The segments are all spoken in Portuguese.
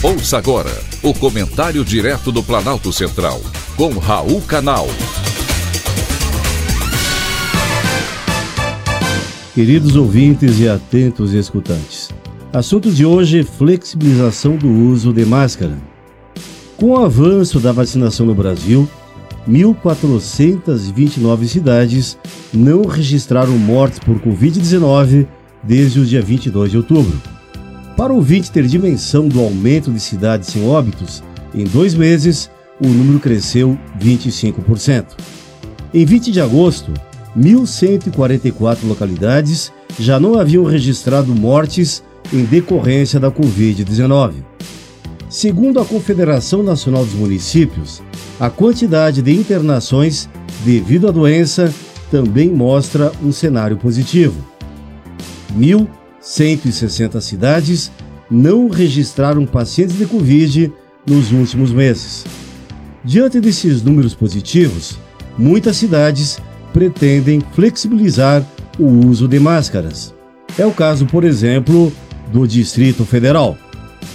Ouça agora o comentário direto do Planalto Central, com Raul Canal. Queridos ouvintes e atentos escutantes, assunto de hoje: flexibilização do uso de máscara. Com o avanço da vacinação no Brasil, 1.429 cidades não registraram mortes por Covid-19 desde o dia 22 de outubro. Para o ouvinte ter dimensão do aumento de cidades sem óbitos, em dois meses o número cresceu 25%. Em 20 de agosto, 1.144 localidades já não haviam registrado mortes em decorrência da Covid-19. Segundo a Confederação Nacional dos Municípios, a quantidade de internações devido à doença também mostra um cenário positivo. 1.160 cidades não registraram pacientes de Covid nos últimos meses. Diante desses números positivos, muitas cidades pretendem flexibilizar o uso de máscaras. É o caso, por exemplo, do Distrito Federal.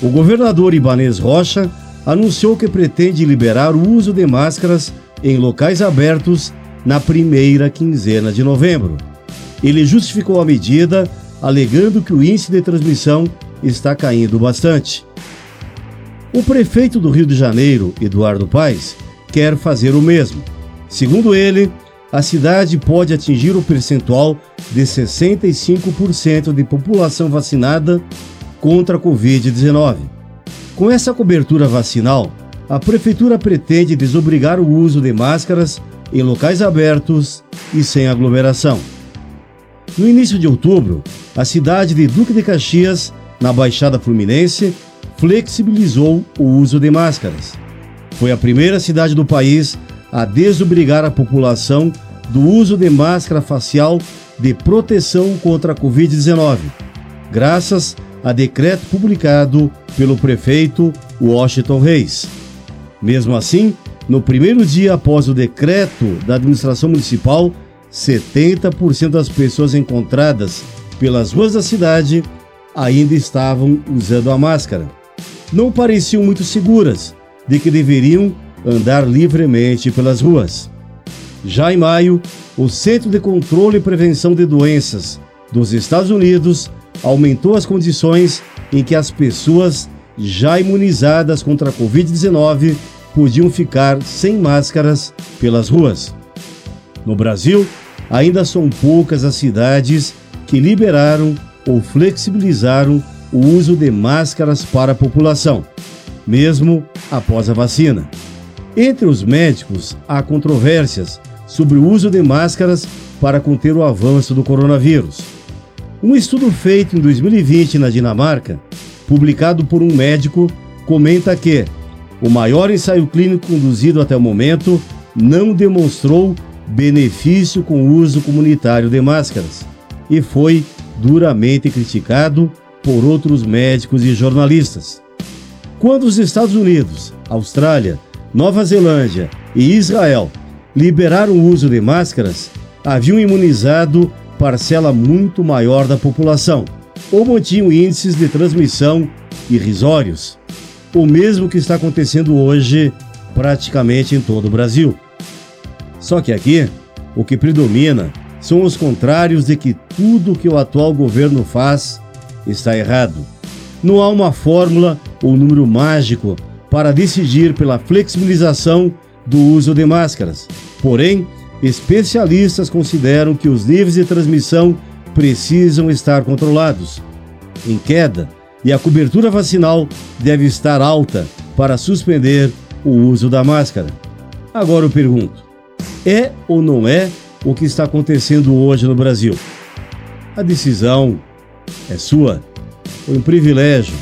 O governador Ibanez Rocha anunciou que pretende liberar o uso de máscaras em locais abertos na primeira quinzena de novembro. Ele justificou a medida alegando que o índice de transmissão está caindo bastante. O prefeito do Rio de Janeiro, Eduardo Paes, quer fazer o mesmo. Segundo ele, a cidade pode atingir o percentual de 65% de população vacinada contra a Covid-19. Com essa cobertura vacinal, a prefeitura pretende desobrigar o uso de máscaras em locais abertos e sem aglomeração. No início de outubro, a cidade de Duque de Caxias, na Baixada Fluminense, flexibilizou o uso de máscaras. Foi a primeira cidade do país a desobrigar a população do uso de máscara facial de proteção contra a Covid-19, graças a decreto publicado pelo prefeito Washington Reis. Mesmo assim, no primeiro dia após o decreto da administração municipal, 70% das pessoas encontradas pelas ruas da cidade ainda estavam usando a máscara. Não pareciam muito seguras de que deveriam andar livremente pelas ruas. Já em maio, o Centro de Controle e Prevenção de Doenças dos Estados Unidos aumentou as condições em que as pessoas já imunizadas contra a Covid-19 podiam ficar sem máscaras pelas ruas. No Brasil, ainda são poucas as cidades que liberaram ou flexibilizaram o uso de máscaras para a população, mesmo após a vacina. Entre os médicos, há controvérsias sobre o uso de máscaras para conter o avanço do coronavírus. Um estudo feito em 2020 na Dinamarca, publicado por um médico, comenta que o maior ensaio clínico conduzido até o momento não demonstrou benefício com o uso comunitário de máscaras e foi duramente criticado por outros médicos e jornalistas. Quando os Estados Unidos, Austrália, Nova Zelândia e Israel liberaram o uso de máscaras, haviam imunizado parcela muito maior da população, ou mantinham índices de transmissão irrisórios, o mesmo que está acontecendo hoje praticamente em todo o Brasil. Só que aqui, o que predomina são os contrários de que tudo que o atual governo faz está errado. Não há uma fórmula ou número mágico para decidir pela flexibilização do uso de máscaras. Porém, especialistas consideram que os níveis de transmissão precisam estar controlados, em queda, e a cobertura vacinal deve estar alta para suspender o uso da máscara. Agora eu pergunto: é ou não é o que está acontecendo hoje no Brasil? A decisão é sua. Foi um privilégio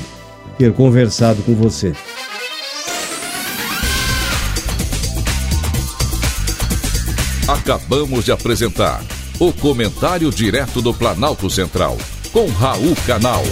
ter conversado com você. Acabamos de apresentar o Comentário Direto do Planalto Central, com Raul Canal.